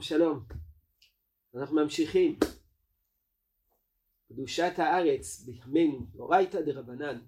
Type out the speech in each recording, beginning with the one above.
שלום, שלום. אנחנו ממשיכים. קדושת הארץ בימינו, אורייתא דרבנן.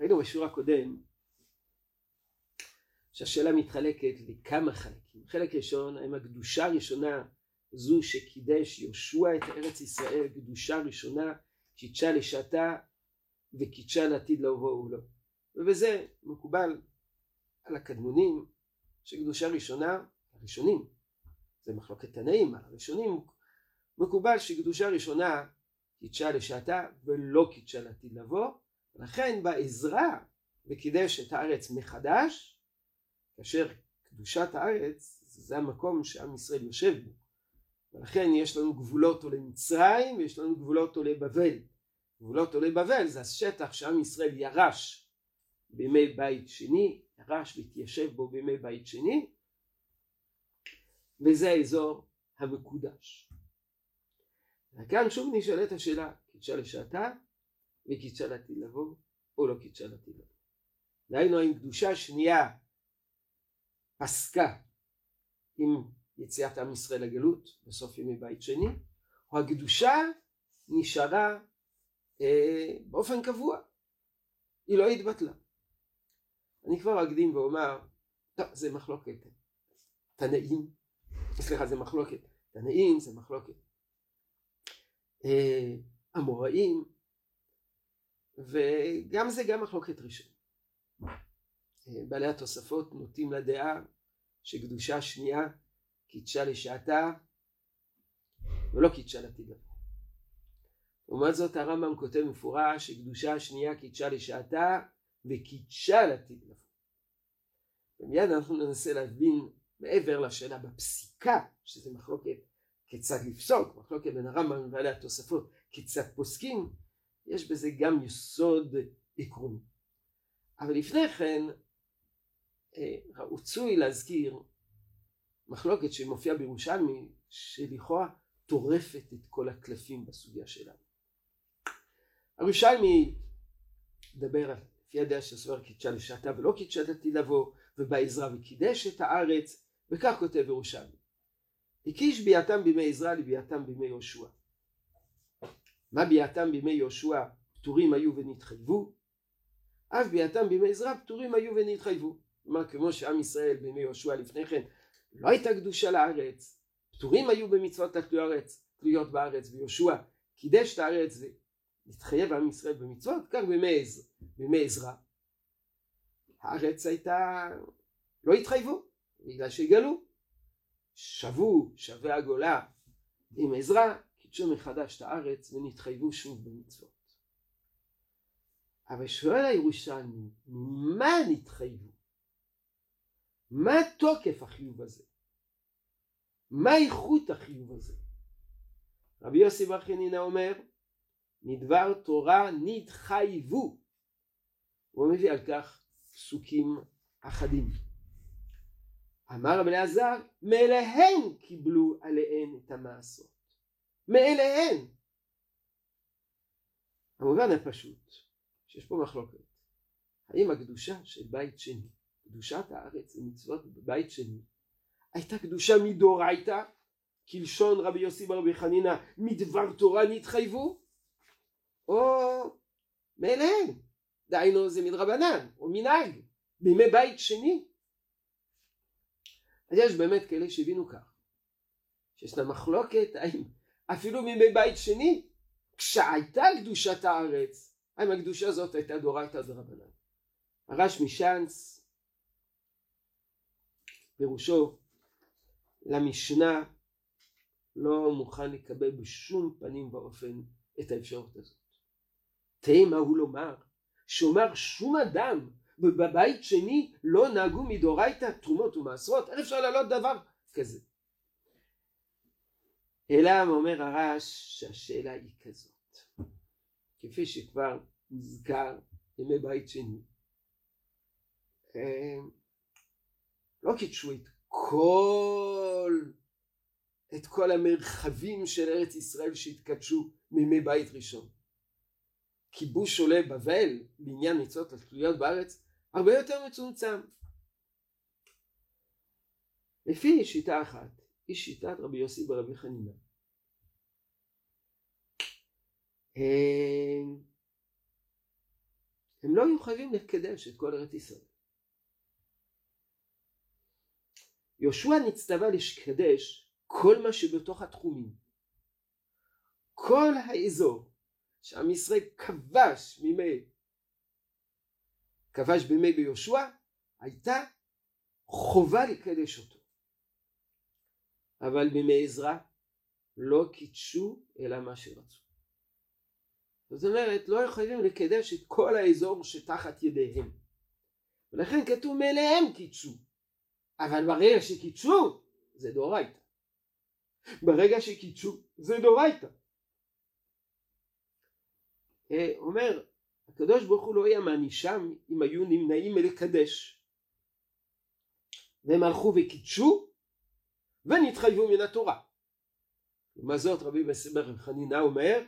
ראינו בשיעור הקודם שהשאלה מתחלקת לכמה חלקים. חלק ראשון, האם הקדושה הראשונה זו שקידש יהושע את ארץ ישראל, קדושה ראשונה, קידשה לשעתה וקידשה לעתיד לבוא ולא. ובזה מקובל על הקדמונים שקדושה ראשונה, הראשונים, זה מחלוקת תנאים, הראשונים. מקובל שקדושה ראשונה קידשה לשעתה ולא קידשה לעתיד לבוא, לכן בעזרה וקידש את הארץ מחדש, כאשר קדושת הארץ זה המקום שעם ישראל יושב בו, ולכן יש לנו גבולות עולי מצרים ויש לנו גבולות עולי בבל. גבולות עולי בבל זה השטח שעם ישראל ירש בימי בית שני, ירש והתיישב בו בימי בית שני, וזה האזור המקודש. וכאן שוב נשאלת השאלה, קידשה לשעתה וקידשה לעתיד לבוא או לא קידשה לעתיד לבוא. דהיינו האם קדושה שנייה פסקה עם יציאת עם ישראל לגלות בסוף ימי בית שני, או הקדושה נשארה אה, באופן קבוע, היא לא התבטלה. אני כבר אקדים ואומר, טוב זה מחלוקת תנאים, סליחה זה מחלוקת תנאים זה מחלוקת אה, אמוראים וגם זה גם מחלוקת ראשון. אה, בעלי התוספות נוטים לדעה שקדושה שנייה קידשה לשעתה ולא קידשה לבוא. לעומת זאת הרמב"ם כותב מפורש שקדושה השנייה קידשה לשעתה וקידשה לבוא. ומיד אנחנו ננסה להבין מעבר לשאלה בפסיקה, שזה מחלוקת כיצד לפסוק, מחלוקת בין הרמב"ם ובעלי התוספות כיצד פוסקים, יש בזה גם יסוד עקרוני. אבל לפני כן אה, רצוי להזכיר מחלוקת שמופיעה בירושלמי שלכאורה טורפת את כל הקלפים בסוגיה שלנו. הירושלמי מדבר לפי הדעה שסובר קידשה לשעתה ולא קידשה דתי לבוא ובעזרה וקידש את הארץ וכך כותב ירושלמי הקיש ביאתם בימי עזרא לביאתם בימי יהושע. מה ביאתם בימי יהושע פטורים היו ונתחייבו? אף ביאתם בימי עזרא פטורים היו ונתחייבו. כלומר כמו שעם ישראל בימי יהושע לפני כן לא הייתה קדושה לארץ פטורים היו במצוות תלויות בארץ ויהושע קידש את הארץ והתחייב עם ישראל במצוות כך בימי, עזרא. הארץ הייתה לא התחייבו בגלל שהגלו שבו שבי הגולה עם עזרא קידשו מחדש את הארץ ונתחייבו שוב במצוות. אבל שואל הירושלמי ממה נתחייבו? מה תוקף החיוב הזה? מה איכות החיוב הזה? רבי יוסי בר חנינא אומר מדבר תורה נתחייבו. הוא מביא על כך פסוקים אחדים אמר רבי אלעזר מאליהן קיבלו עליהן את המעשות. מאליהן. המובן הפשוט שיש פה מחלוקת. האם הקדושה של בית שני קדושת הארץ ומצוות בבית שני הייתה קדושה מדאורייתא? כלשון רבי יוסי ברבי חנינא מדבר תורה נתחייבו? או מאליהן. דהיינו זה מדרבנן או מנהג. בימי בית שני אז יש באמת כאלה שהבינו כך שישנה מחלוקת האם אפילו מימי בית שני כשהייתה קדושת הארץ האם הקדושה הזאת הייתה דאורייתא דרבנן הרש משאנץ פירושו למשנה לא מוכן לקבל בשום פנים ואופן את האפשרות הזאת. תהי מה הוא לומר, שאומר שום אדם ובבית שני לא נהגו מדאורייתא תרומות ומעשרות, איך אפשר להעלות דבר כזה? אלא אומר הרש שהשאלה היא כזאת, כפי שכבר הוזכר ימי בית שני, לא קידשו את כל את כל המרחבים של ארץ ישראל שהתקדשו מימי בית ראשון. כיבוש עולה בבל בעניין מצוות התלויות בארץ הרבה יותר מצומצם. לפי שיטה אחת, היא שיטת רבי יוסי ברבי חנינה. הם, הם לא היו חייבים לקדש את כל ארץ ישראל. יהושע נצטווה לקדש כל מה שבתוך התחומים. כל האזור שעם ישראל כבש מימי, כבש בימי ביהושע, הייתה חובה לקדש אותו. אבל בימי עזרא לא קידשו אלא מה שרצו. זאת אומרת, לא יכולים לקדש את כל האזור שתחת ידיהם. ולכן כתוב מאליהם קידשו. אבל ברגע שקידשו, זה דאורייתא. ברגע שקידשו, זה דאורייתא. אה, אומר, הקדוש ברוך הוא לא היה מענישם אם היו נמנעים מלקדש. והם הלכו וקידשו ונתחייבו מן התורה. לעומת זאת רבי מסבר חנינה אומר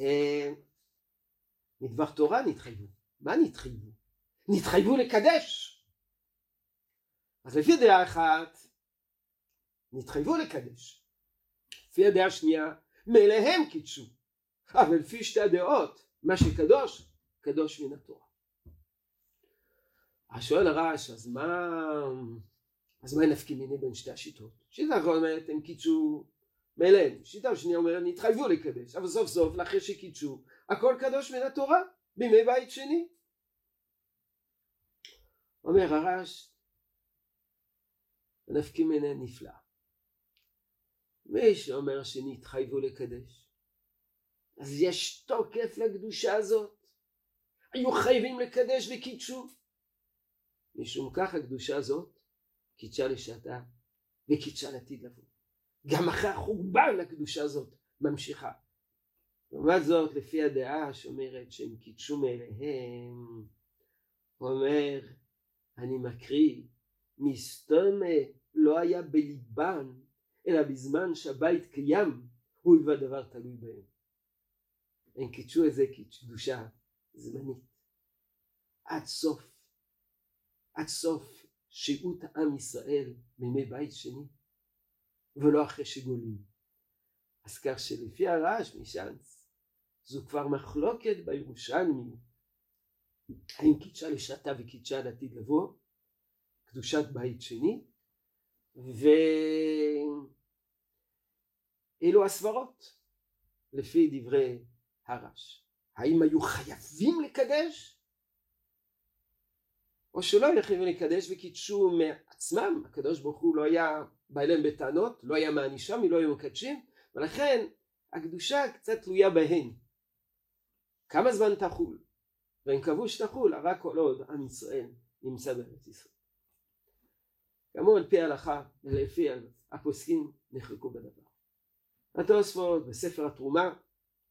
אה, מדבר תורה נתחייבו. מה נתחייבו? נתחייבו לקדש. אז לפי דעה אחת נתחייבו לקדש. לפי הדעה השנייה מאליהם קידשו. אבל לפי שתי הדעות מה שקדוש קדוש מן התורה. אז שואל הרעש אז מה אז מה נפקי מיני בין שתי השיטות? שיטה אחת אומרת הם קידשו מאליהם, שיטה שנייה אומרת נתחייבו לקדש אבל סוף סוף לאחרי שקידשו הכל קדוש מן התורה בימי בית שני. אומר הרעש נפקי מיני נפלא. מי שאומר שנתחייבו לקדש אז יש תוקף לקדושה הזאת. היו חייבים לקדש וקידשו. משום כך הקדושה הזאת קידשה לשעתה וקידשה לעתיד לבוא. גם אחרי החורבן הקדושה הזאת ממשיכה. לעומת זאת לפי הדעה שאומרת שהם קידשו מאליהם, הוא אומר אני מקריא מסתומה לא היה בליבן אלא בזמן שהבית קיים הוא והדבר תלוי בהם. הם קידשו את זה כקדושה זמנית. עד סוף, עד סוף שהות עם ישראל בימי בית שני, ולא אחרי שגולים. אז כך שלפי הרעש משאנץ, זו כבר מחלוקת בירושלמי, האם קידשה לשעתה וקידשה לעתיד לבוא, קדושת בית שני, ואלו הסברות לפי דברי הרש. האם היו חייבים לקדש? או שלא היו חייבים לקדש וקידשו מעצמם, הקדוש ברוך הוא לא היה בא אליהם בטענות, לא היה מענישם, לא היו מקדשים, ולכן הקדושה קצת תלויה בהן. כמה זמן תחול? והם קבעו שתחול רק כל עוד עם ישראל נמצא בארץ ישראל. כאמור על פי ההלכה ולפי הפוסקים נחלקו בדבר. התוספות בספר התרומה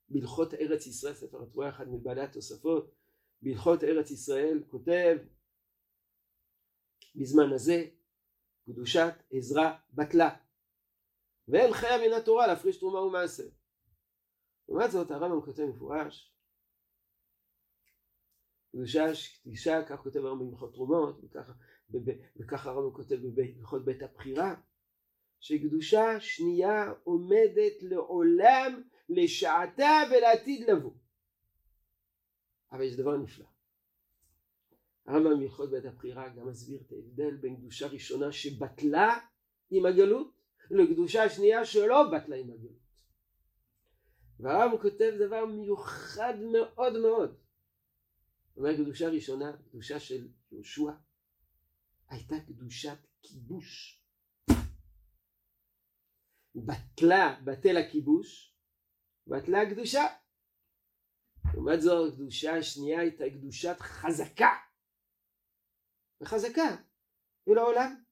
בהלכות ארץ ישראל, ספר התרועה אחד מבעלי התוספות, בהלכות ארץ ישראל כותב בזמן הזה קדושת עזרא בטלה ואין חיה מן התורה להפריש תרומה ומעשר. לעומת זאת הרמב"ם כותב מפורש קדושה, קדישה, כך כותב הרמב"ם בהלכות תרומות וככה, וככה הרמב"ם כותב בהלכות בית הבחירה שקדושה שנייה עומדת לעולם לשעתה ולעתיד לבוא. אבל יש דבר נפלא. הרמב"ם בהלכות בית הבחירה גם מסביר את ההבדל בין קדושה ראשונה שבטלה עם הגלות לקדושה שנייה שלא בטלה עם הגלות. והרמב"ם כותב דבר מיוחד מאוד מאוד. אומר קדושה ראשונה, קדושה של יהושע, הייתה קדושת כיבוש. בטלה, בטל הכיבוש, בטלה הקדושה. לעומת זאת הקדושה השנייה הייתה קדושת חזקה. וחזקה ולעולם.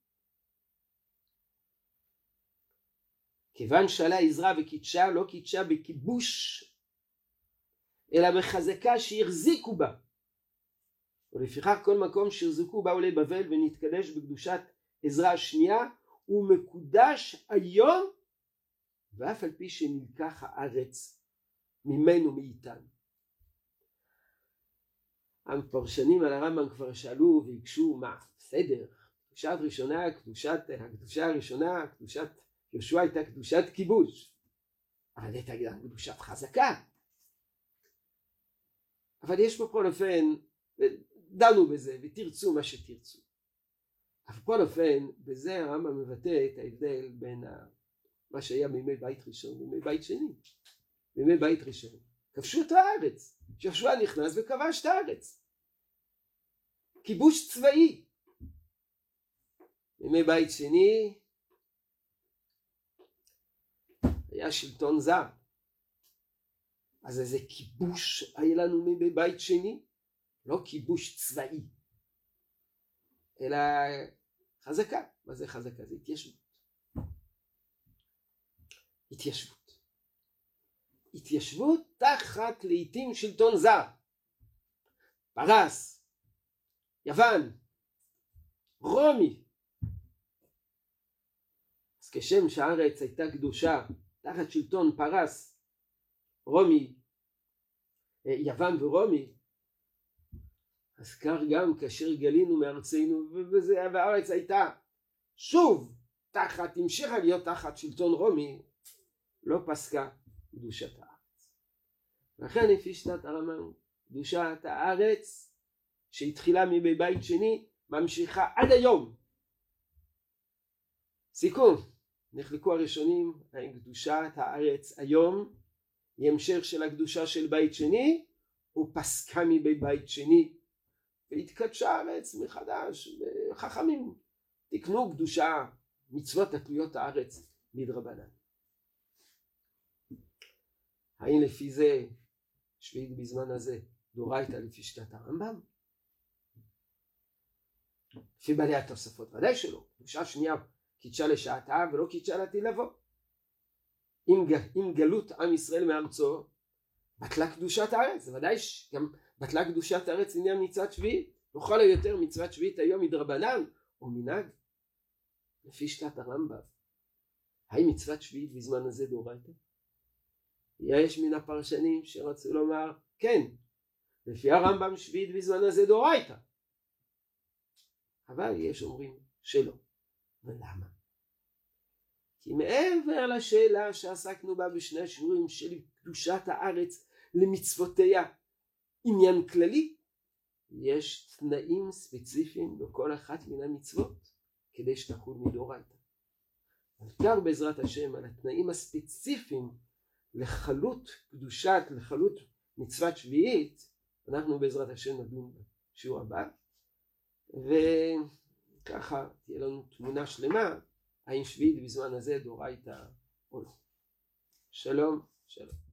כיוון שעלה עזרא וקידשה לא קידשה בכיבוש אלא בחזקה שהחזיקו בה ולפיכך כל מקום שהחזיקו בה עולי בבל ונתקדש בקדושת עזרא השנייה הוא מקודש היום ואף על פי שנלקח הארץ ממנו מאיתנו. הפרשנים על הרמב"ם כבר שאלו והקשו מה בסדר קדושת ראשונה, קדושת, הקדושה הראשונה, קדושת יהושע הייתה קדושת כיבוש, אבל הייתה גם קדושת חזקה. אבל יש בכל אופן, דנו בזה ותרצו מה שתרצו. אבל בכל אופן, בזה הרמב"ם מבטא את ההבדל בין. מה שהיה מימי בית ראשון ומימי בית שני. בימי בית ראשון כבשו את הארץ, שיהושע נכנס וכבש את הארץ. כיבוש צבאי. בימי בית שני היה שלטון זר. אז איזה כיבוש היה לנו מימי בית שני? לא כיבוש צבאי, אלא חזקה. מה זה חזקה? זה התיישבות. התיישבות. התיישבות תחת לעיתים שלטון זר. פרס, יוון, רומי. אז כשם שהארץ הייתה קדושה תחת שלטון פרס, רומי, אה, יוון ורומי, אז כך גם כאשר גלינו מארצנו והארץ הייתה שוב תחת, המשיכה להיות תחת שלטון רומי, לא פסקה קדושת הארץ. לכן לפי שיטת הרמב"ם קדושת הארץ שהתחילה מבית שני ממשיכה עד היום. סיכום, נחלקו הראשונים האם קדושת הארץ היום היא המשך של הקדושה של בית שני ופסקה מבית שני והתקדשה הארץ מחדש וחכמים תקנו קדושה מצוות התלויות הארץ מדרבנן. האם לפי זה שביעית בזמן הזה דורייתא לפי שיטת הרמב"ם? לפי בעלי התוספות ודאי שלא, קדושה שנייה קידשה לשעתה ולא קידשה לעתיד לבוא. אם, גלות עם ישראל מארצו בטלה קדושת הארץ, ודאי שגם בטלה קדושת הארץ עניין מצוות שביעית, וכל היותר מצוות שביעית היום מדרבנן או מנהג לפי שיטת הרמב"ם. האם מצוות שביעית בזמן הזה דורייתא? יש מן הפרשנים שרצו לומר כן, לפי הרמב"ם שביעית בזמן הזה דורייתא. אבל יש אומרים שלא. ולמה? כי מעבר לשאלה שעסקנו בה בשני השיעורים של קדושת הארץ למצוותיה עניין כללי, יש תנאים ספציפיים בכל אחת מן המצוות כדי שתחול מדאורייתא. בעיקר בעזרת השם על התנאים הספציפיים לחלות קדושת, לחלות מצוות שביעית, אנחנו בעזרת השם נדון בשיעור הבא, וככה תהיה לנו תמונה שלמה האם שביעית בזמן הזה דאורייתא או לא. שלום, שלום.